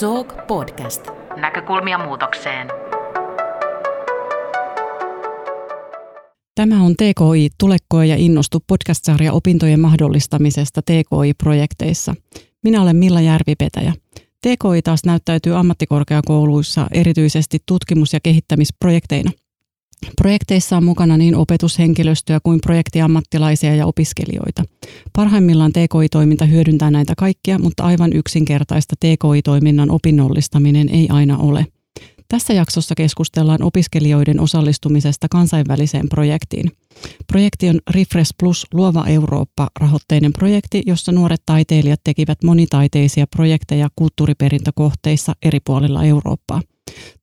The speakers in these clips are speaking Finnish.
Talk Podcast. Näkökulmia muutokseen. Tämä on TKI Tulekoe ja innostu podcast-sarja opintojen mahdollistamisesta TKI-projekteissa. Minä olen Milla Järvipetäjä. TKI taas näyttäytyy ammattikorkeakouluissa erityisesti tutkimus- ja kehittämisprojekteina – Projekteissa on mukana niin opetushenkilöstöä kuin projektiammattilaisia ja opiskelijoita. Parhaimmillaan TKI-toiminta hyödyntää näitä kaikkia, mutta aivan yksinkertaista TKI-toiminnan opinnollistaminen ei aina ole. Tässä jaksossa keskustellaan opiskelijoiden osallistumisesta kansainväliseen projektiin. Projekti on Refresh Plus Luova Eurooppa-rahoitteinen projekti, jossa nuoret taiteilijat tekivät monitaiteisia projekteja kulttuuriperintökohteissa eri puolilla Eurooppaa.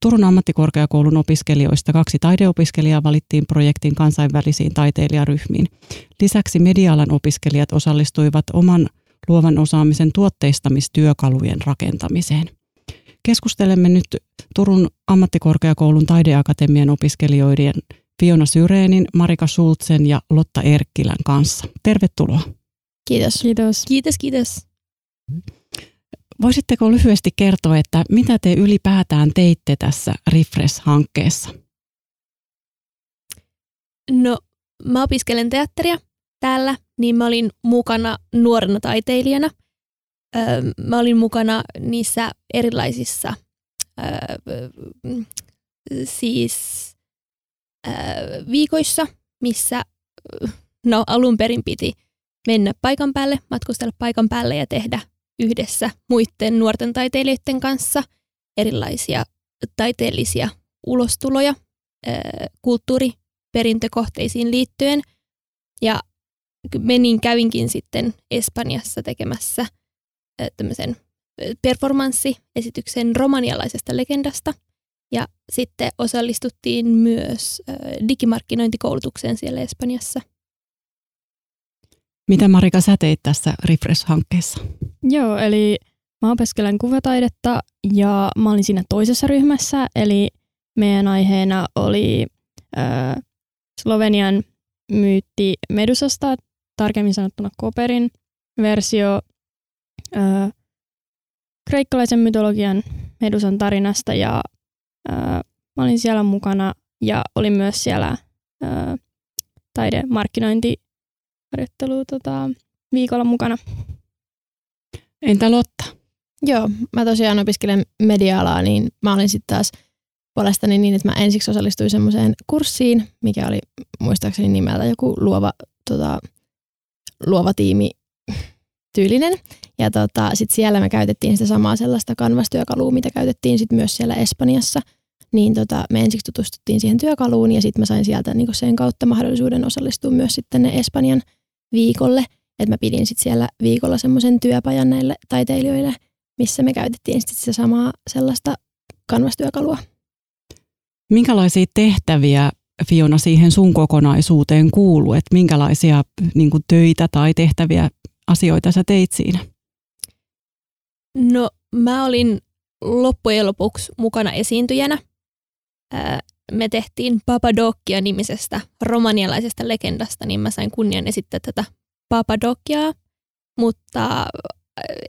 Turun ammattikorkeakoulun opiskelijoista kaksi taideopiskelijaa valittiin projektin kansainvälisiin taiteilijaryhmiin. Lisäksi medialan opiskelijat osallistuivat oman luovan osaamisen tuotteistamistyökalujen rakentamiseen. Keskustelemme nyt Turun ammattikorkeakoulun taideakatemian opiskelijoiden Fiona Syreenin, Marika Schultzen ja Lotta Erkkilän kanssa. Tervetuloa. Kiitos. Kiitos. Kiitos, kiitos. Voisitteko lyhyesti kertoa, että mitä te ylipäätään teitte tässä Refresh-hankkeessa? No, mä opiskelen teatteria täällä, niin mä olin mukana nuorena taiteilijana. Öö, mä olin mukana niissä erilaisissa öö, siis öö, viikoissa, missä no, alun perin piti mennä paikan päälle, matkustella paikan päälle ja tehdä yhdessä muiden nuorten taiteilijoiden kanssa erilaisia taiteellisia ulostuloja kulttuuriperintökohteisiin liittyen. Ja menin, kävinkin sitten Espanjassa tekemässä tämmöisen performanssiesityksen romanialaisesta legendasta. Ja sitten osallistuttiin myös digimarkkinointikoulutukseen siellä Espanjassa. Mitä Marika sä teit tässä Refresh-hankkeessa? Joo, eli mä opiskelen kuvataidetta ja mä olin siinä toisessa ryhmässä, eli meidän aiheena oli äh, Slovenian myytti Medusasta, tarkemmin sanottuna Koperin versio äh, kreikkalaisen mytologian Medusan tarinasta ja äh, mä olin siellä mukana ja olin myös siellä äh, taidemarkkinointiharjoittelu tota, viikolla mukana. Entä Lotta? Joo, mä tosiaan opiskelen media-alaa, niin mä olin sitten taas puolestani niin, että mä ensiksi osallistuin semmoiseen kurssiin, mikä oli muistaakseni nimeltä joku luova, tota, luova tiimi tyylinen. Ja tota, sitten siellä me käytettiin sitä samaa sellaista kanvastyökalua, mitä käytettiin sit myös siellä Espanjassa. Niin tota, me ensiksi tutustuttiin siihen työkaluun ja sitten mä sain sieltä niinku sen kautta mahdollisuuden osallistua myös sitten ne Espanjan viikolle – että mä pidin sitten siellä viikolla semmoisen työpajan näille taiteilijoille, missä me käytettiin sitten sitä samaa sellaista kanvastyökalua. Minkälaisia tehtäviä Fiona siihen sun kokonaisuuteen kuuluu, että minkälaisia niin kuin, töitä tai tehtäviä asioita sä teit siinä? No mä olin loppujen lopuksi mukana esiintyjänä. Me tehtiin Papadokia nimisestä romanialaisesta legendasta, niin mä sain kunnian esittää tätä Papadokiaa, mutta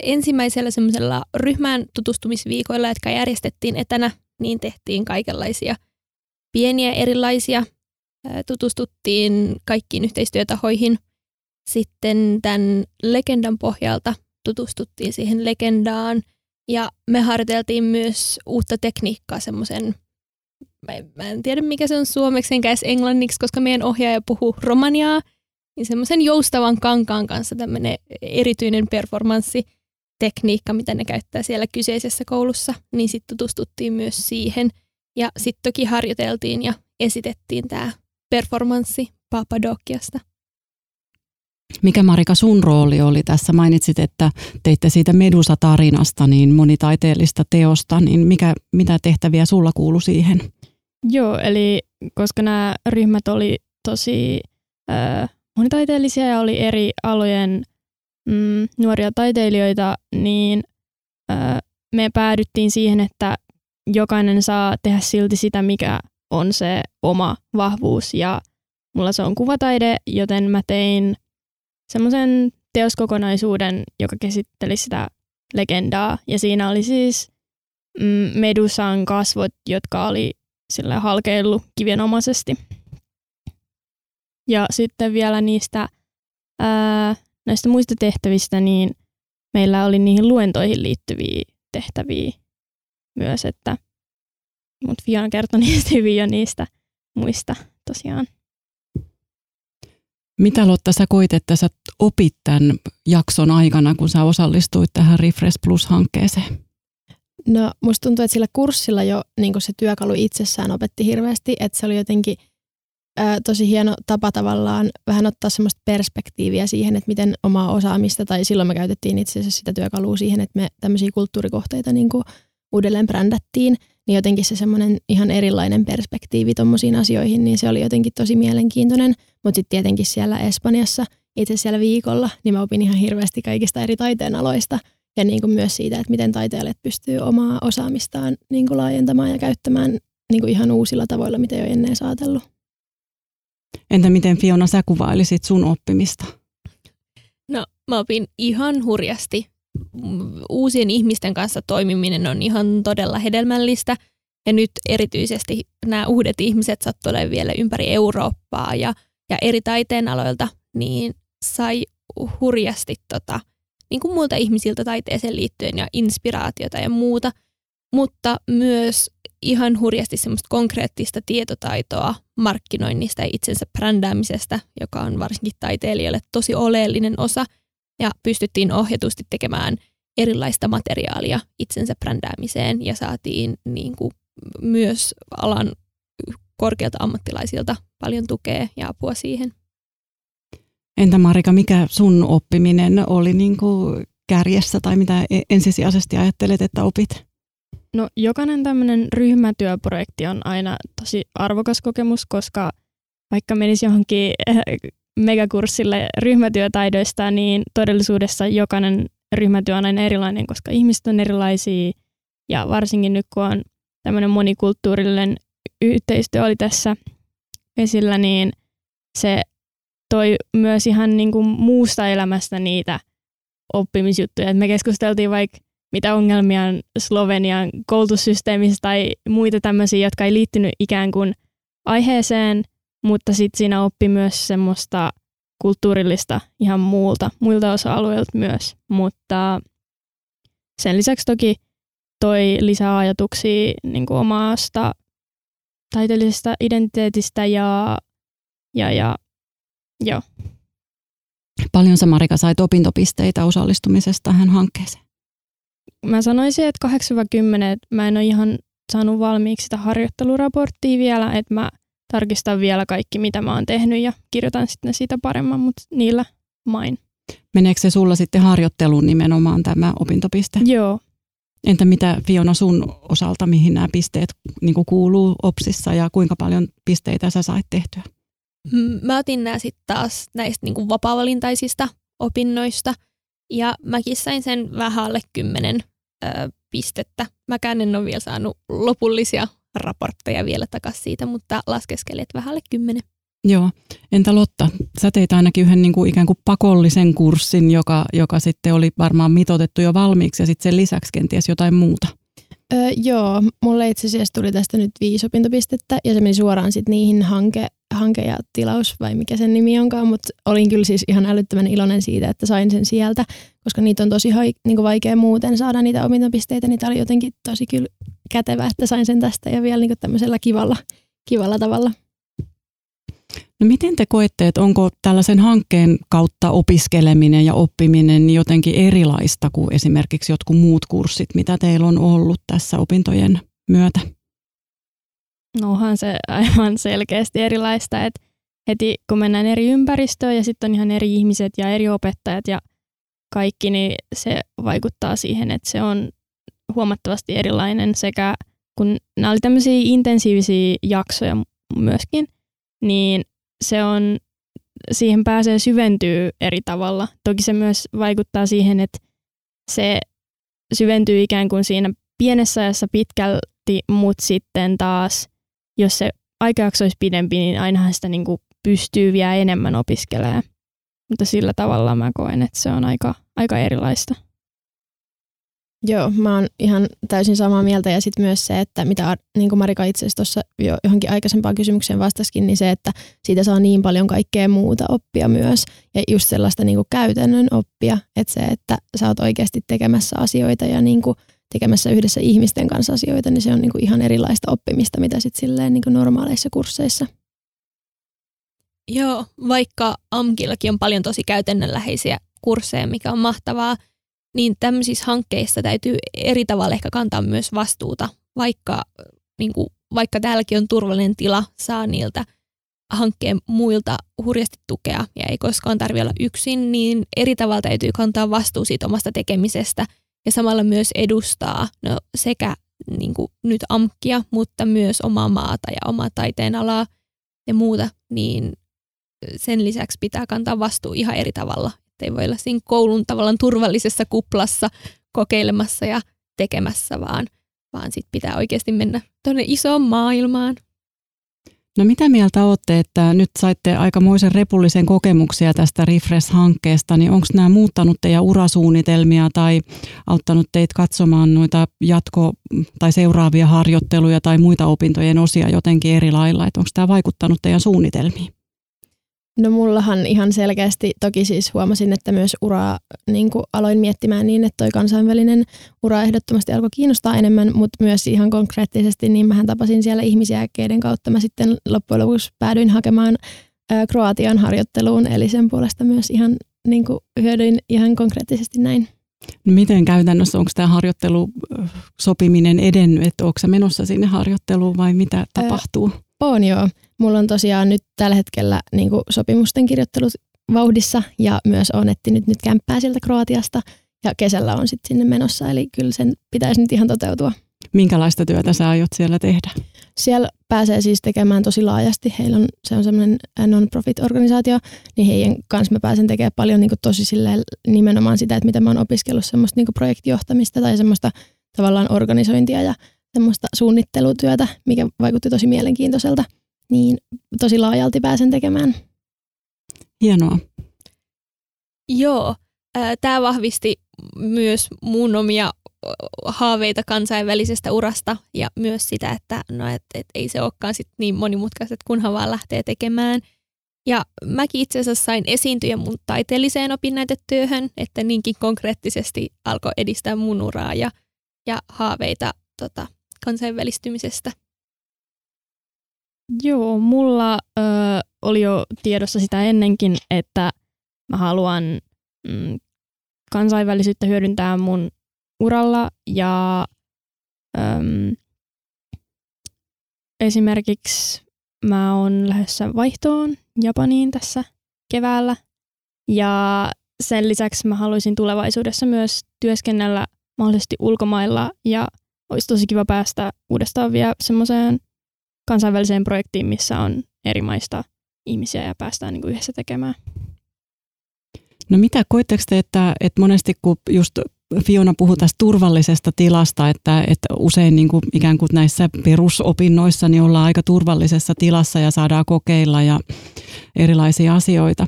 ensimmäisellä semmoisella ryhmään tutustumisviikoilla, jotka järjestettiin etänä, niin tehtiin kaikenlaisia pieniä erilaisia. Tutustuttiin kaikkiin yhteistyötahoihin. Sitten tämän legendan pohjalta tutustuttiin siihen legendaan ja me harjoiteltiin myös uutta tekniikkaa semmoisen, mä en tiedä mikä se on suomeksi enkä edes englanniksi, koska meidän ohjaaja puhuu romaniaa – niin semmoisen joustavan kankaan kanssa tämmöinen erityinen performanssitekniikka, mitä ne käyttää siellä kyseisessä koulussa, niin sitten tutustuttiin myös siihen. Ja sitten toki harjoiteltiin ja esitettiin tämä performanssi Papadokiasta. Mikä Marika sun rooli oli tässä? Mainitsit, että teitte siitä Medusa-tarinasta niin monitaiteellista teosta, niin mikä, mitä tehtäviä sulla kuulu siihen? Joo, eli koska nämä ryhmät oli tosi äh, monitaiteellisia ja oli eri alojen mm, nuoria taiteilijoita, niin ö, me päädyttiin siihen, että jokainen saa tehdä silti sitä, mikä on se oma vahvuus. Ja mulla se on kuvataide, joten mä tein semmoisen teoskokonaisuuden, joka käsitteli sitä legendaa. Ja siinä oli siis mm, Medusan kasvot, jotka oli sillä halkeillut kivenomaisesti. Ja sitten vielä niistä ää, näistä muista tehtävistä, niin meillä oli niihin luentoihin liittyviä tehtäviä myös, että mutta Fiona kertoi niistä hyvin jo niistä muista tosiaan. Mitä Lotta sä koit, että sä opit tämän jakson aikana, kun sä osallistuit tähän Refresh Plus-hankkeeseen? No musta tuntuu, että sillä kurssilla jo niin se työkalu itsessään opetti hirveästi, että se oli jotenkin ää, tosi hieno tapa tavallaan vähän ottaa semmoista perspektiiviä siihen, että miten omaa osaamista, tai silloin me käytettiin itse asiassa sitä työkalua siihen, että me tämmöisiä kulttuurikohteita niin uudelleen brändättiin, niin jotenkin se semmoinen ihan erilainen perspektiivi tuommoisiin asioihin, niin se oli jotenkin tosi mielenkiintoinen. Mutta sitten tietenkin siellä Espanjassa, itse siellä viikolla, niin mä opin ihan hirveästi kaikista eri taiteenaloista ja niin kuin myös siitä, että miten taiteilijat pystyy omaa osaamistaan niin kuin laajentamaan ja käyttämään niin kuin ihan uusilla tavoilla, mitä ei ole ennen saatellut. Entä miten Fiona sä kuvailisit sun oppimista? No mä opin ihan hurjasti uusien ihmisten kanssa toimiminen on ihan todella hedelmällistä. Ja nyt erityisesti nämä uudet ihmiset sattuivat vielä ympäri Eurooppaa ja, ja eri taiteenaloilta, niin sai hurjasti tota, niin kuin muilta ihmisiltä taiteeseen liittyen ja inspiraatiota ja muuta, mutta myös ihan hurjasti semmoista konkreettista tietotaitoa markkinoinnista ja itsensä brändäämisestä, joka on varsinkin taiteilijoille tosi oleellinen osa – ja pystyttiin ohjatusti tekemään erilaista materiaalia itsensä brändäämiseen ja saatiin niin kuin myös alan korkealta ammattilaisilta paljon tukea ja apua siihen. Entä Marika, mikä sun oppiminen oli niin kuin kärjessä tai mitä e- ensisijaisesti ajattelet, että opit? No jokainen tämmöinen ryhmätyöprojekti on aina tosi arvokas kokemus, koska vaikka menisi johonkin megakurssille ryhmätyötaidoista, niin todellisuudessa jokainen ryhmätyö on aina erilainen, koska ihmiset on erilaisia ja varsinkin nyt kun on tämmöinen monikulttuurillinen yhteistyö oli tässä esillä, niin se toi myös ihan niin kuin muusta elämästä niitä oppimisjuttuja. Me keskusteltiin vaikka mitä ongelmia on Slovenian koulutussysteemissä tai muita tämmöisiä, jotka ei liittynyt ikään kuin aiheeseen – mutta sitten siinä oppi myös semmoista kulttuurillista ihan muulta, muilta osa-alueilta myös. Mutta sen lisäksi toki toi lisää ajatuksia niin kuin omasta taiteellisesta identiteetistä ja, ja, ja joo. Paljon sä Marika sait opintopisteitä osallistumisesta tähän hankkeeseen? Mä sanoisin, että 8-10, mä en ole ihan saanut valmiiksi sitä harjoitteluraporttia vielä, että mä tarkistan vielä kaikki, mitä mä oon tehnyt ja kirjoitan sitten siitä paremman, mutta niillä main. Meneekö se sulla sitten harjoitteluun nimenomaan tämä opintopiste? Joo. Entä mitä Fiona sun osalta, mihin nämä pisteet niin kuuluu OPSissa ja kuinka paljon pisteitä sä sait tehtyä? Mä otin nämä sitten taas näistä niin kuin vapaa-valintaisista opinnoista ja mäkin sain sen vähän alle kymmenen pistettä. Mäkään en ole vielä saanut lopullisia raportteja vielä takaisin siitä, mutta laskeskelin, että vähän alle kymmenen. Joo. Entä Lotta, sä teit ainakin yhden niin kuin ikään kuin pakollisen kurssin, joka, joka sitten oli varmaan mitotettu jo valmiiksi ja sitten sen lisäksi kenties jotain muuta. Öö, joo, mulle itse asiassa tuli tästä nyt viisi opintopistettä ja se meni suoraan sitten niihin hanke, hanke ja tilaus vai mikä sen nimi onkaan, mutta olin kyllä siis ihan älyttömän iloinen siitä, että sain sen sieltä, koska niitä on tosi haik, niin vaikea muuten saada niitä opintopisteitä, niin tämä oli jotenkin tosi kyllä kätevä, että sain sen tästä ja vielä niin tämmöisellä kivalla, kivalla tavalla. No miten te koette, että onko tällaisen hankkeen kautta opiskeleminen ja oppiminen jotenkin erilaista kuin esimerkiksi jotkut muut kurssit, mitä teillä on ollut tässä opintojen myötä? No onhan se aivan selkeästi erilaista, että heti kun mennään eri ympäristöön ja sitten on ihan eri ihmiset ja eri opettajat ja kaikki, niin se vaikuttaa siihen, että se on huomattavasti erilainen sekä kun nämä oli tämmöisiä intensiivisiä jaksoja myöskin, niin se on, siihen pääsee syventyy eri tavalla. Toki se myös vaikuttaa siihen, että se syventyy ikään kuin siinä pienessä ajassa pitkälti, mutta sitten taas, jos se aikajakso olisi pidempi, niin ainahan sitä niin kuin pystyy vielä enemmän opiskelemaan. Mutta sillä tavalla mä koen, että se on aika, aika erilaista. Joo, mä oon ihan täysin samaa mieltä ja sitten myös se, että mitä niin kuin Marika itse asiassa tuossa jo johonkin aikaisempaan kysymykseen vastaskin, niin se, että siitä saa niin paljon kaikkea muuta oppia myös ja just sellaista niin kuin käytännön oppia, että se, että sä oot oikeasti tekemässä asioita ja niin kuin tekemässä yhdessä ihmisten kanssa asioita, niin se on niin kuin ihan erilaista oppimista, mitä sitten silleen niin kuin normaaleissa kursseissa. Joo, vaikka AMKillakin on paljon tosi käytännönläheisiä kursseja, mikä on mahtavaa, niin tämmöisissä hankkeissa täytyy eri tavalla ehkä kantaa myös vastuuta, vaikka, niin kuin, vaikka täälläkin on turvallinen tila, saa niiltä hankkeen muilta hurjasti tukea ja ei koskaan tarvitse olla yksin, niin eri tavalla täytyy kantaa vastuu siitä omasta tekemisestä ja samalla myös edustaa no, sekä niin kuin nyt amkkia, mutta myös omaa maata ja omaa taiteen alaa ja muuta, niin sen lisäksi pitää kantaa vastuu ihan eri tavalla ei voi olla siinä koulun tavallaan turvallisessa kuplassa kokeilemassa ja tekemässä, vaan, vaan sit pitää oikeasti mennä tuonne isoon maailmaan. No mitä mieltä olette, että nyt saitte aikamoisen repullisen kokemuksia tästä Refresh-hankkeesta, niin onko nämä muuttanut teidän urasuunnitelmia tai auttanut teitä katsomaan noita jatko- tai seuraavia harjoitteluja tai muita opintojen osia jotenkin eri lailla, että onko tämä vaikuttanut teidän suunnitelmiin? No mullahan ihan selkeästi, toki siis huomasin, että myös uraa niin aloin miettimään niin, että toi kansainvälinen ura ehdottomasti alkoi kiinnostaa enemmän, mutta myös ihan konkreettisesti, niin mähän tapasin siellä ihmisiä, keiden kautta mä sitten loppujen lopuksi päädyin hakemaan ää, Kroatian harjoitteluun, eli sen puolesta myös ihan niin kuin hyödyin ihan konkreettisesti näin. No miten käytännössä, onko tämä harjoittelu sopiminen edennyt, että onko se menossa sinne harjoitteluun vai mitä tapahtuu? Öö, on joo. Mulla on tosiaan nyt tällä hetkellä niin sopimusten kirjoittelut vauhdissa ja myös on etsinyt nyt kämppää sieltä Kroatiasta ja kesällä on sitten sinne menossa, eli kyllä sen pitäisi nyt ihan toteutua. Minkälaista työtä sä aiot siellä tehdä? Siellä pääsee siis tekemään tosi laajasti. Heillä on, se on semmoinen non-profit-organisaatio, niin heidän kanssa mä pääsen tekemään paljon niin tosi silleen, nimenomaan sitä, että mitä mä oon opiskellut, semmoista niin projektijohtamista tai semmoista tavallaan organisointia ja semmoista suunnittelutyötä, mikä vaikutti tosi mielenkiintoiselta niin tosi laajalti pääsen tekemään. Hienoa. Joo, tämä vahvisti myös mun omia haaveita kansainvälisestä urasta ja myös sitä, että, no, et, et ei se olekaan sit niin monimutkaista, kunhan vaan lähtee tekemään. Ja mäkin itse asiassa sain esiintyä mun taiteelliseen opinnäytetyöhön, että niinkin konkreettisesti alkoi edistää mun uraa ja, ja haaveita tota, kansainvälistymisestä. Joo, mulla ö, oli jo tiedossa sitä ennenkin, että mä haluan mm, kansainvälisyyttä hyödyntää mun uralla ja äm, esimerkiksi mä oon lähdössä vaihtoon Japaniin tässä keväällä ja sen lisäksi mä haluaisin tulevaisuudessa myös työskennellä mahdollisesti ulkomailla ja olisi tosi kiva päästä uudestaan vielä semmoiseen kansainväliseen projektiin, missä on eri maista ihmisiä ja päästään niin kuin yhdessä tekemään. No mitä, koitteko te, että, että monesti kun just Fiona puhui tästä turvallisesta tilasta, että, että usein niin kuin ikään kuin näissä perusopinnoissa niin ollaan aika turvallisessa tilassa ja saadaan kokeilla ja erilaisia asioita.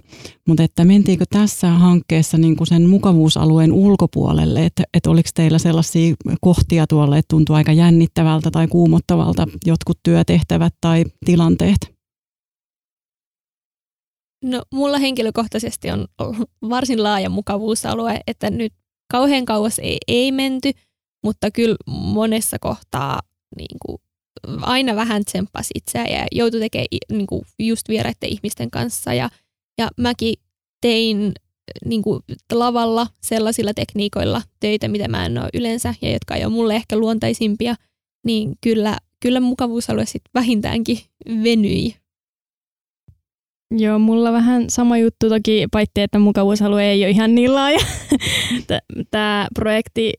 Mutta että mentiinkö tässä hankkeessa niin kuin sen mukavuusalueen ulkopuolelle, että, että oliko teillä sellaisia kohtia tuolla, että tuntuu aika jännittävältä tai kuumottavalta jotkut työtehtävät tai tilanteet? No mulla henkilökohtaisesti on varsin laaja mukavuusalue, että nyt kauhean kauas ei, ei menty, mutta kyllä monessa kohtaa niin kuin, aina vähän tsemppasi itseään ja joutui tekemään niin kuin, just vieraiden ihmisten kanssa. Ja, ja mäkin tein niin kuin, lavalla sellaisilla tekniikoilla töitä, mitä mä en ole yleensä ja jotka ei ole mulle ehkä luontaisimpia, niin kyllä, kyllä mukavuusalue sitten vähintäänkin venyi Joo, mulla vähän sama juttu toki, paitsi että mukavuusalue ei ole ihan niin laaja. Tämä projekti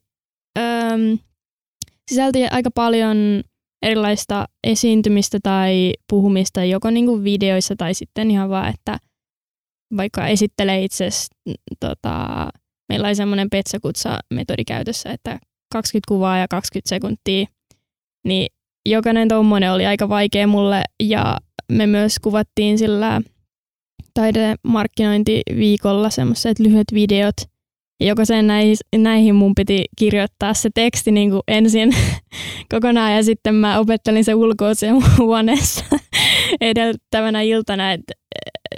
äm, sisälti aika paljon erilaista esiintymistä tai puhumista joko niinku videoissa tai sitten ihan vaan, että vaikka esittelee itse tota, meillä oli semmoinen Petsakutsa-metodi käytössä, että 20 kuvaa ja 20 sekuntia, niin jokainen tuommoinen oli aika vaikea mulle ja me myös kuvattiin sillä taidemarkkinointiviikolla semmoiset lyhyet videot Ja joko sen näihin, näihin mun piti kirjoittaa se teksti niin kuin ensin kokonaan ja sitten mä opettelin se ulkoa sen huoneessa edeltävänä iltana, että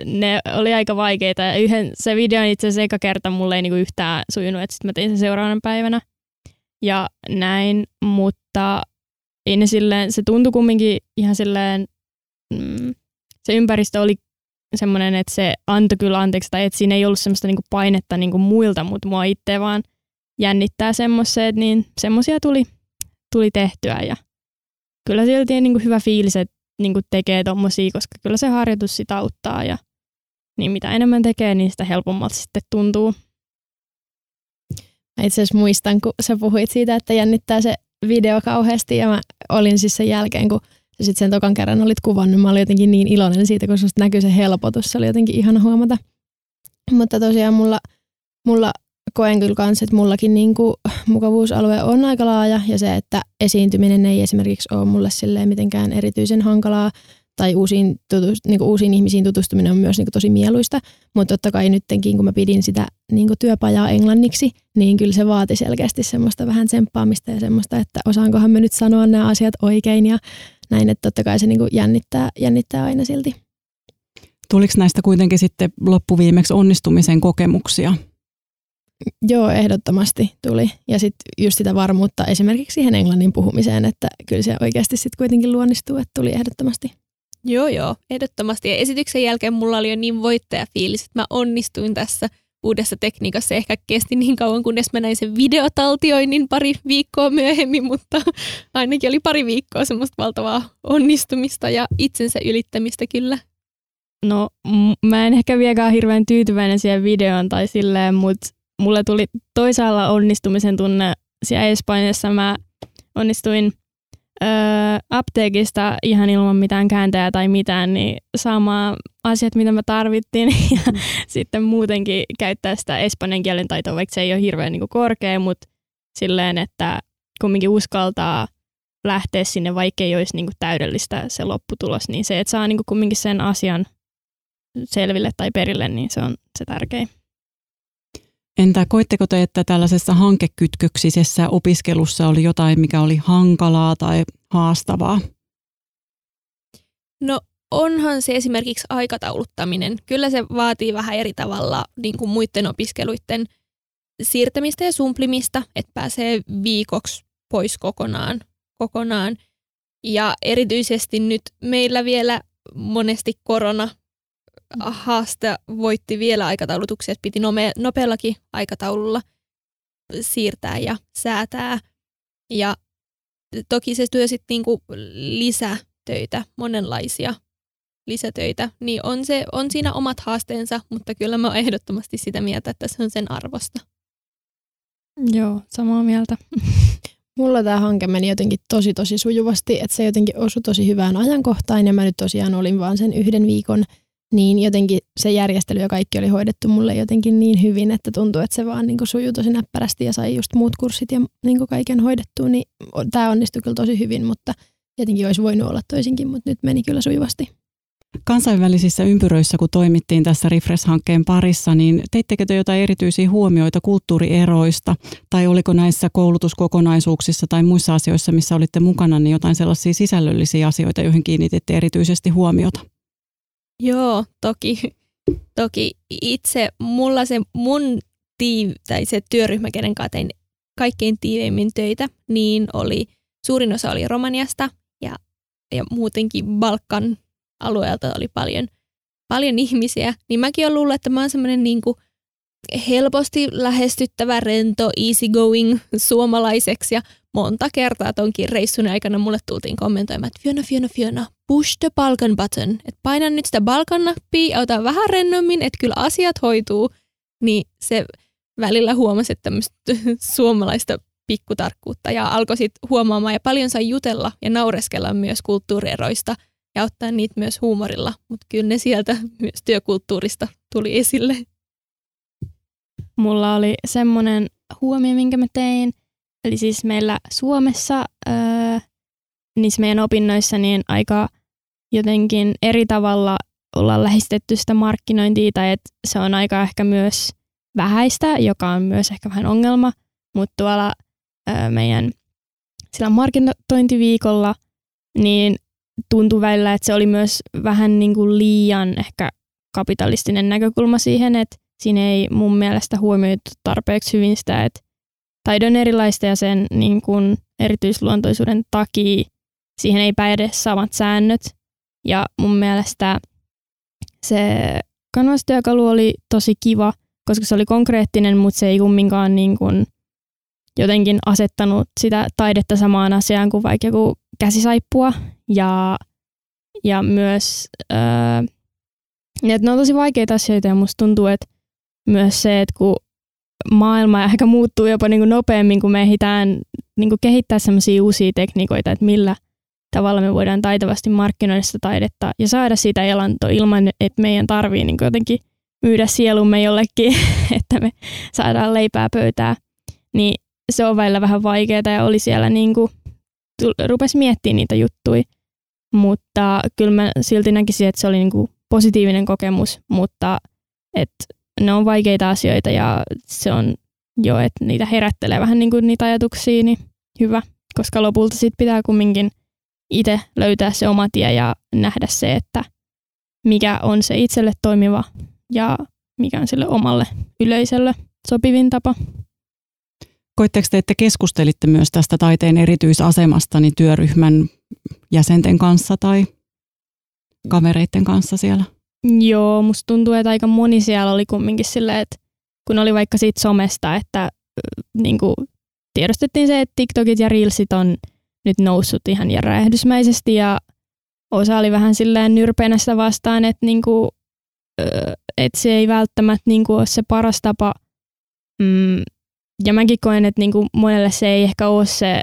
ne oli aika vaikeita. Ja yhden, se video itse asiassa eka kerta mulle ei niinku yhtään sujunut, että sitten mä tein sen seuraavana päivänä. Ja näin, mutta ei ne silleen, se tuntui kumminkin ihan silleen, mm, se ympäristö oli semmoinen, että se antoi kyllä anteeksi, tai että siinä ei ollut semmoista niinku painetta niinku muilta, mutta mua itse vaan jännittää semmoiset, niin semmoisia tuli, tuli tehtyä ja kyllä silti niinku hyvä fiilis, että niinku tekee tommosia, koska kyllä se harjoitus sitä auttaa ja niin mitä enemmän tekee, niin sitä helpommalta sitten tuntuu. Mä itse asiassa muistan, kun sä puhuit siitä, että jännittää se video kauheasti ja mä olin siis sen jälkeen, kun sä sitten sen tokan kerran olit kuvannut, mä olin jotenkin niin iloinen siitä, kun susta näkyy se helpotus, se oli jotenkin ihana huomata. Mutta tosiaan mulla, mulla koen kyllä kans, että mullakin niinku mukavuusalue on aika laaja. Ja se, että esiintyminen ei esimerkiksi ole mulle silleen mitenkään erityisen hankalaa tai uusiin, tutust, niin uusiin ihmisiin tutustuminen on myös niin tosi mieluista, mutta totta kai nyttenkin, kun mä pidin sitä niin työpajaa englanniksi, niin kyllä se vaati selkeästi semmoista vähän tsemppaamista ja semmoista, että osaankohan mä nyt sanoa nämä asiat oikein ja näin, että totta kai se niin jännittää, jännittää aina silti. Tuliko näistä kuitenkin sitten loppuviimeksi onnistumisen kokemuksia? Joo, ehdottomasti tuli. Ja sitten just sitä varmuutta esimerkiksi siihen englannin puhumiseen, että kyllä se oikeasti sitten kuitenkin luonnistuu, että tuli ehdottomasti. Joo, joo, ehdottomasti. Ja esityksen jälkeen mulla oli jo niin voittajafiilis, että mä onnistuin tässä uudessa tekniikassa. Ehkä kesti niin kauan, kunnes mä näin sen videotaltioinnin pari viikkoa myöhemmin, mutta ainakin oli pari viikkoa semmoista valtavaa onnistumista ja itsensä ylittämistä kyllä. No, mä en ehkä vieläkään hirveän tyytyväinen siihen videoon tai silleen, mutta mulle tuli toisaalla onnistumisen tunne siellä Espanjassa. Mä onnistuin öö, apteekista ihan ilman mitään kääntäjää tai mitään, niin saamaan asiat, mitä me tarvittiin ja mm. sitten muutenkin käyttää sitä espanjan kielen taitoa, vaikka se ei ole hirveän niin korkea, mutta silleen, että kumminkin uskaltaa lähteä sinne, vaikka ei olisi niin kuin täydellistä se lopputulos, niin se, että saa niin kuin kumminkin sen asian selville tai perille, niin se on se tärkein. Entä koitteko te, että tällaisessa hankekytköksisessä opiskelussa oli jotain, mikä oli hankalaa tai haastavaa? No onhan se esimerkiksi aikatauluttaminen. Kyllä se vaatii vähän eri tavalla niin kuin muiden opiskeluiden siirtämistä ja sumplimista, että pääsee viikoksi pois kokonaan. kokonaan. Ja erityisesti nyt meillä vielä monesti korona haaste voitti vielä aikataulutuksia, että piti nopeallakin aikataululla siirtää ja säätää. Ja toki se työ sitten niinku lisätöitä, monenlaisia lisätöitä, niin on, se, on siinä omat haasteensa, mutta kyllä mä oon ehdottomasti sitä mieltä, että se on sen arvosta. Joo, samaa mieltä. Mulla tämä hanke meni jotenkin tosi tosi sujuvasti, että se jotenkin osui tosi hyvään ajankohtaan ja mä nyt tosiaan olin vaan sen yhden viikon – niin jotenkin se järjestely ja kaikki oli hoidettu mulle jotenkin niin hyvin, että tuntui, että se vaan niin sujui tosi näppärästi ja sai just muut kurssit ja niin kaiken hoidettua, niin tämä onnistui kyllä tosi hyvin, mutta tietenkin olisi voinut olla toisinkin, mutta nyt meni kyllä sujuvasti. Kansainvälisissä ympyröissä, kun toimittiin tässä Refresh-hankkeen parissa, niin teittekö te jotain erityisiä huomioita kulttuurieroista, tai oliko näissä koulutuskokonaisuuksissa tai muissa asioissa, missä olitte mukana, niin jotain sellaisia sisällöllisiä asioita, joihin kiinnititte erityisesti huomiota? Joo, toki. Toki itse mulla se mun tiiv, tai se työryhmä, kenen kanssa tein kaikkein tiiveimmin töitä, niin oli, suurin osa oli Romaniasta ja, ja muutenkin Balkan alueelta oli paljon, paljon ihmisiä, niin mäkin olen luullut, että mä oon semmoinen niin helposti lähestyttävä, rento, easygoing suomalaiseksi ja monta kertaa tonkin reissun aikana mulle tultiin kommentoimaan, että Fiona, Fiona, Fiona, push the Balkan button. Että paina nyt sitä Balkan-nappia, ota vähän rennommin, että kyllä asiat hoituu. Niin se välillä huomasi, että tämmöistä suomalaista pikkutarkkuutta ja alkoi sitten huomaamaan ja paljon sai jutella ja naureskella myös kulttuurieroista ja ottaa niitä myös huumorilla, mutta kyllä ne sieltä myös työkulttuurista tuli esille. Mulla oli semmoinen huomio, minkä mä tein, eli siis meillä Suomessa öö, niissä meidän opinnoissa niin aika jotenkin eri tavalla ollaan lähestetty sitä markkinointia tai että se on aika ehkä myös vähäistä, joka on myös ehkä vähän ongelma, mutta tuolla ää, meidän sillä markkinointiviikolla niin tuntui välillä, että se oli myös vähän niin kuin liian ehkä kapitalistinen näkökulma siihen, että siinä ei mun mielestä huomioitu tarpeeksi hyvin sitä, että taidon erilaista ja sen niin kuin erityisluontoisuuden takia siihen ei päde samat säännöt. Ja mun mielestä se kanvastyökalu oli tosi kiva, koska se oli konkreettinen, mutta se ei kumminkaan niin kuin jotenkin asettanut sitä taidetta samaan asiaan kuin vaikka joku käsisaippua. Ja, ja myös, öö, että ne on tosi vaikeita asioita ja musta tuntuu, että myös se, että kun maailma ehkä muuttuu jopa niin kuin nopeammin, kun me ehditään niin kuin kehittää sellaisia uusia tekniikoita, että millä tavalla me voidaan taitavasti markkinoida sitä taidetta ja saada siitä elanto ilman, että meidän tarvii niin jotenkin myydä sielumme jollekin, että me saadaan leipää pöytää, niin se on välillä vähän vaikeaa ja oli siellä niin kuin, rupesi miettimään niitä juttuja, mutta kyllä mä silti näkisin, että se oli niin kuin positiivinen kokemus, mutta että ne on vaikeita asioita ja se on jo, että niitä herättelee vähän niin kuin niitä ajatuksia, niin hyvä, koska lopulta sit pitää kumminkin itse löytää se oma tie ja nähdä se, että mikä on se itselle toimiva ja mikä on sille omalle yleisölle sopivin tapa. Koitteko te, että keskustelitte myös tästä taiteen erityisasemasta niin työryhmän jäsenten kanssa tai kavereiden kanssa siellä? Joo, musta tuntuu, että aika moni siellä oli kumminkin silleen, että kun oli vaikka siitä somesta, että niin kuin, tiedostettiin se, että TikTokit ja Reelsit on nyt noussut ihan ja räjähdysmäisesti ja osa oli vähän silleen nyrpeänä sitä vastaan, että, niin kuin, että se ei välttämättä niin kuin, ole se paras tapa. Mm, ja mäkin koen, että niin kuin, monelle se ei ehkä ole se,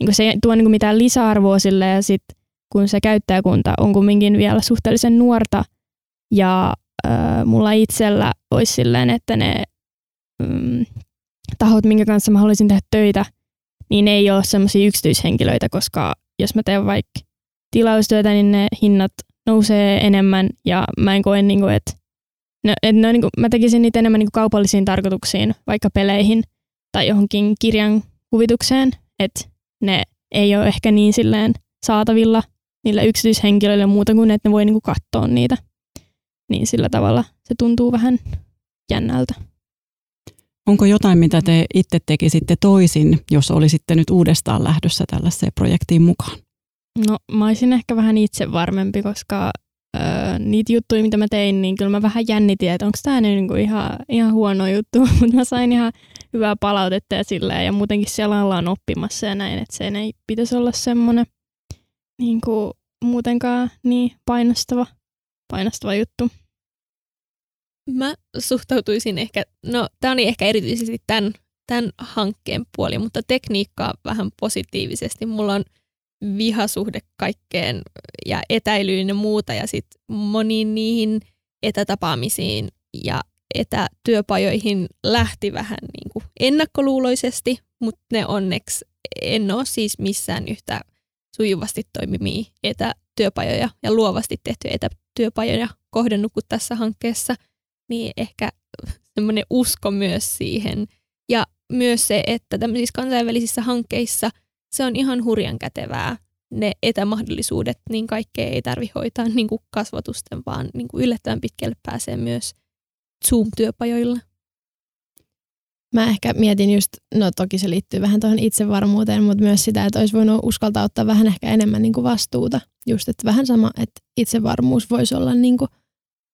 niin kuin, se ei tuo niin kuin, mitään lisäarvoa sille ja sitten kun se käyttäjäkunta on kumminkin vielä suhteellisen nuorta – ja äh, mulla itsellä olisi silleen, että ne mm, tahot, minkä kanssa mä haluaisin tehdä töitä, niin ne ei ole semmoisia yksityishenkilöitä, koska jos mä teen vaikka tilaustyötä, niin ne hinnat nousee enemmän ja mä en koe, niin kuin, että no, et no, niin kuin, mä tekisin niitä enemmän niin kuin kaupallisiin tarkoituksiin, vaikka peleihin tai johonkin kirjan kuvitukseen, että ne ei ole ehkä niin silleen saatavilla niille yksityishenkilöille muuta kuin, että ne voi niin kuin katsoa niitä niin sillä tavalla se tuntuu vähän jännältä. Onko jotain, mitä te itse tekisitte toisin, jos olisitte nyt uudestaan lähdössä tällaiseen projektiin mukaan? No mä olisin ehkä vähän itse varmempi, koska öö, niitä juttuja, mitä mä tein, niin kyllä mä vähän jännitin, että onko tämä nyt niinku ihan, ihan huono juttu, mutta mä sain ihan hyvää palautetta ja silleen, ja muutenkin siellä ollaan oppimassa ja näin, että sen ei pitäisi olla semmoinen niin kuin muutenkaan niin painostava, painostava juttu. Mä suhtautuisin ehkä, no tämä oli ehkä erityisesti tämän, tämän hankkeen puoli, mutta tekniikkaa vähän positiivisesti. Mulla on vihasuhde kaikkeen ja etäilyyn ja muuta ja sitten moniin niihin etätapaamisiin ja etätyöpajoihin lähti vähän niin kuin ennakkoluuloisesti, mutta ne onneksi en ole siis missään yhtä sujuvasti toimimia etätyöpajoja ja luovasti tehtyjä etätyöpajoja kohdennut kuin tässä hankkeessa – niin ehkä semmoinen usko myös siihen. Ja myös se, että tämmöisissä kansainvälisissä hankkeissa se on ihan hurjan kätevää ne etämahdollisuudet, niin kaikkea ei tarvi hoitaa niin kuin kasvatusten, vaan niin kuin yllättävän pitkälle pääsee myös Zoom-työpajoilla. Mä ehkä mietin just, no toki se liittyy vähän tuohon itsevarmuuteen, mutta myös sitä, että olisi voinut uskaltaa ottaa vähän ehkä enemmän niin kuin vastuuta. Just, että vähän sama, että itsevarmuus voisi olla niin kuin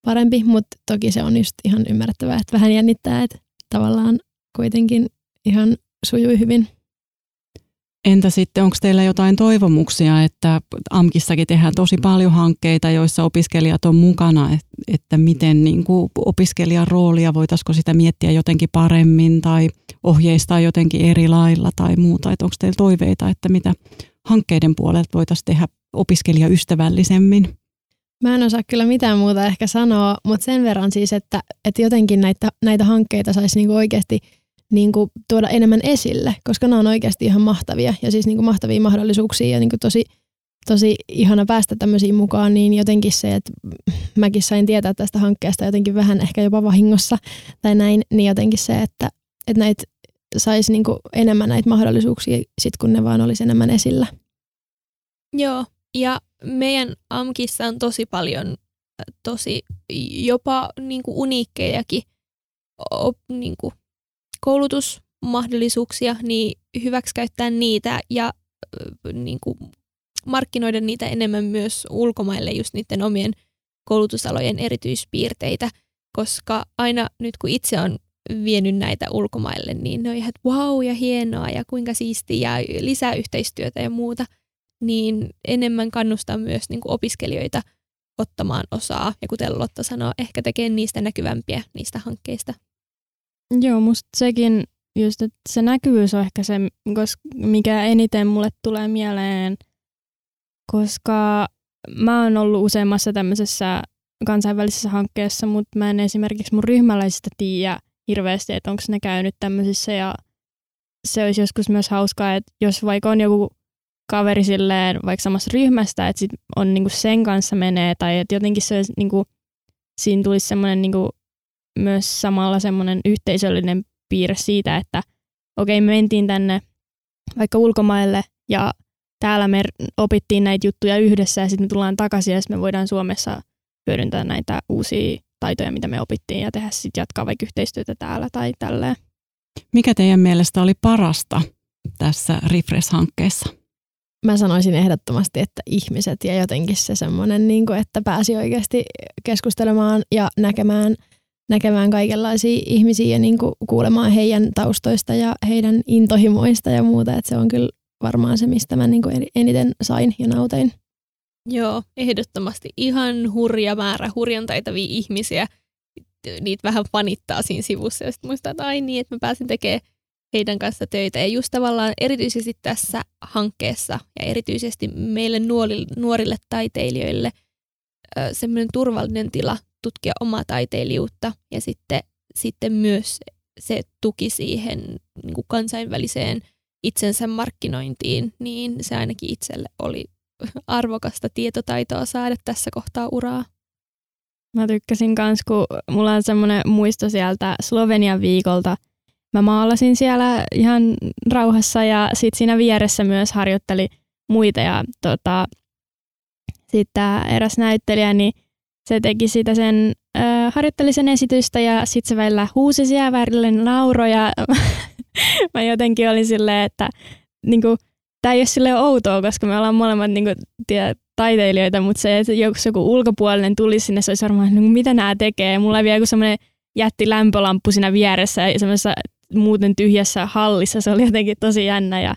parempi, mutta toki se on just ihan ymmärrettävää, että vähän jännittää, että tavallaan kuitenkin ihan sujui hyvin. Entä sitten, onko teillä jotain toivomuksia, että AMKissakin tehdään tosi paljon hankkeita, joissa opiskelijat on mukana, että miten niin kuin opiskelijan roolia, voitaisiko sitä miettiä jotenkin paremmin tai ohjeistaa jotenkin eri lailla tai muuta, että onko teillä toiveita, että mitä hankkeiden puolelta voitaisiin tehdä opiskelijaystävällisemmin? Mä en osaa kyllä mitään muuta ehkä sanoa, mutta sen verran siis, että, että jotenkin näitä, näitä hankkeita saisi niinku oikeasti niinku tuoda enemmän esille, koska ne on oikeasti ihan mahtavia ja siis niinku mahtavia mahdollisuuksia ja niinku tosi tosi ihana päästä tämmöisiin mukaan, niin jotenkin se, että mäkin sain tietää tästä hankkeesta jotenkin vähän ehkä jopa vahingossa tai näin, niin jotenkin se, että, että näitä saisi niinku enemmän näitä mahdollisuuksia sit kun ne vaan olisi enemmän esillä. Joo, ja meidän AMKissa on tosi paljon tosi jopa niinku uniikkejakin op, niinku, koulutusmahdollisuuksia, niin hyväksikäyttää niitä ja niinku, markkinoida niitä enemmän myös ulkomaille just niiden omien koulutusalojen erityispiirteitä, koska aina nyt kun itse on vienyt näitä ulkomaille, niin ne on ihan, wow ja hienoa ja kuinka siistiä ja lisää yhteistyötä ja muuta, niin enemmän kannustaa myös niin kuin opiskelijoita ottamaan osaa ja kuten Lotta sanoo, ehkä tekee niistä näkyvämpiä niistä hankkeista. Joo, musta sekin just, että se näkyvyys on ehkä se, mikä eniten mulle tulee mieleen, koska mä oon ollut useammassa tämmöisessä kansainvälisessä hankkeessa, mutta mä en esimerkiksi mun ryhmäläisistä tiedä hirveästi, että onko ne käynyt tämmöisissä ja se olisi joskus myös hauskaa, että jos vaikka on joku kaveri silleen vaikka samassa ryhmästä, että sit on niinku sen kanssa menee tai että jotenkin se niinku, siinä tulisi semmoinen niinku, myös samalla semmoinen yhteisöllinen piirre siitä, että okei me mentiin tänne vaikka ulkomaille ja täällä me opittiin näitä juttuja yhdessä ja sitten me tullaan takaisin ja me voidaan Suomessa hyödyntää näitä uusia taitoja, mitä me opittiin ja tehdä sitten jatkaa vaikka yhteistyötä täällä tai tälleen. Mikä teidän mielestä oli parasta tässä Refresh-hankkeessa? Mä sanoisin ehdottomasti, että ihmiset ja jotenkin se semmoinen, niin että pääsi oikeasti keskustelemaan ja näkemään, näkemään kaikenlaisia ihmisiä ja niin kuin kuulemaan heidän taustoista ja heidän intohimoista ja muuta. Että se on kyllä varmaan se, mistä mä niin kuin eniten sain ja nautein. Joo, ehdottomasti ihan hurja määrä hurjan taitavia ihmisiä. Niitä vähän fanittaa siinä sivussa ja sitten muistaa, että ai niin, että mä pääsen tekemään heidän kanssa töitä. Ja just tavallaan erityisesti tässä hankkeessa ja erityisesti meille nuorille, nuorille taiteilijoille semmoinen turvallinen tila tutkia omaa taiteilijuutta ja sitten, sitten myös se tuki siihen niin kuin kansainväliseen itsensä markkinointiin, niin se ainakin itselle oli arvokasta tietotaitoa saada tässä kohtaa uraa. Mä tykkäsin kans, kun mulla on semmoinen muisto sieltä Slovenian viikolta. Mä maalasin siellä ihan rauhassa ja sit siinä vieressä myös harjoitteli muita ja tota, sitten eräs näyttelijä, niin se teki sitä sen, äh, harjoitteli sen esitystä ja sitten se välillä huusi siellä välillä nauroja. mä jotenkin olin silleen, että niinku, tämä ei ole sille outoa, koska me ollaan molemmat niin kuin, tie, taiteilijoita, mutta se, että joku, joku ulkopuolinen tuli sinne, se olisi varmaan, niin kuin, mitä nämä tekee. Mulla oli vielä joku semmoinen jätti lämpölamppu siinä vieressä ja semmoisessa muuten tyhjässä hallissa. Se oli jotenkin tosi jännä ja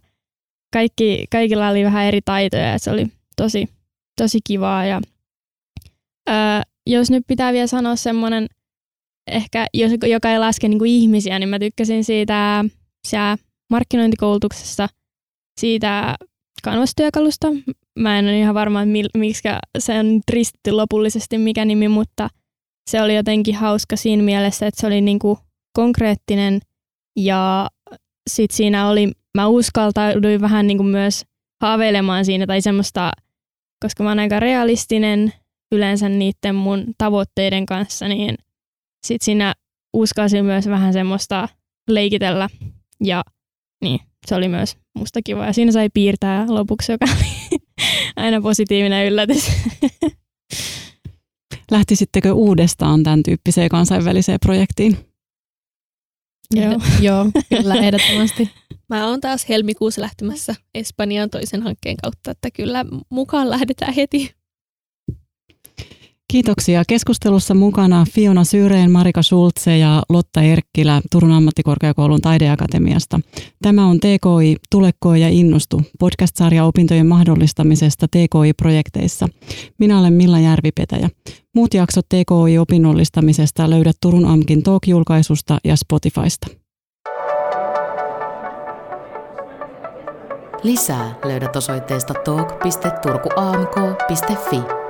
kaikki, kaikilla oli vähän eri taitoja ja se oli tosi, tosi kivaa. Ja, ää, jos nyt pitää vielä sanoa semmoinen, ehkä jos, joka ei laske niin kuin ihmisiä, niin mä tykkäsin siitä siellä markkinointikoulutuksessa – siitä kanvastyökalusta. Mä en ole ihan varma, miksi se on ristitty lopullisesti mikä nimi, mutta se oli jotenkin hauska siinä mielessä, että se oli niinku konkreettinen ja sitten siinä oli, mä uskaltauduin vähän niinku myös haaveilemaan siinä tai semmoista, koska mä oon aika realistinen yleensä niiden mun tavoitteiden kanssa, niin sitten siinä uskalsin myös vähän semmoista leikitellä ja niin, se oli myös musta kiva. Ja siinä sai piirtää lopuksi, joka oli aina positiivinen yllätys. Lähtisittekö uudestaan tämän tyyppiseen kansainväliseen projektiin? Joo, Joo kyllä ehdottomasti. Mä oon taas helmikuussa lähtemässä Espanjaan toisen hankkeen kautta, että kyllä mukaan lähdetään heti. Kiitoksia. Keskustelussa mukana Fiona Syreen, Marika Schulze ja Lotta Erkkilä Turun ammattikorkeakoulun taideakatemiasta. Tämä on TKI Tulekko ja innostu, podcast-sarja opintojen mahdollistamisesta TKI-projekteissa. Minä olen Milla Järvipetäjä. Muut jaksot TKI-opinnollistamisesta löydät Turun AMKin Talk-julkaisusta ja Spotifysta. Lisää löydät osoitteesta talk.turkuamk.fi.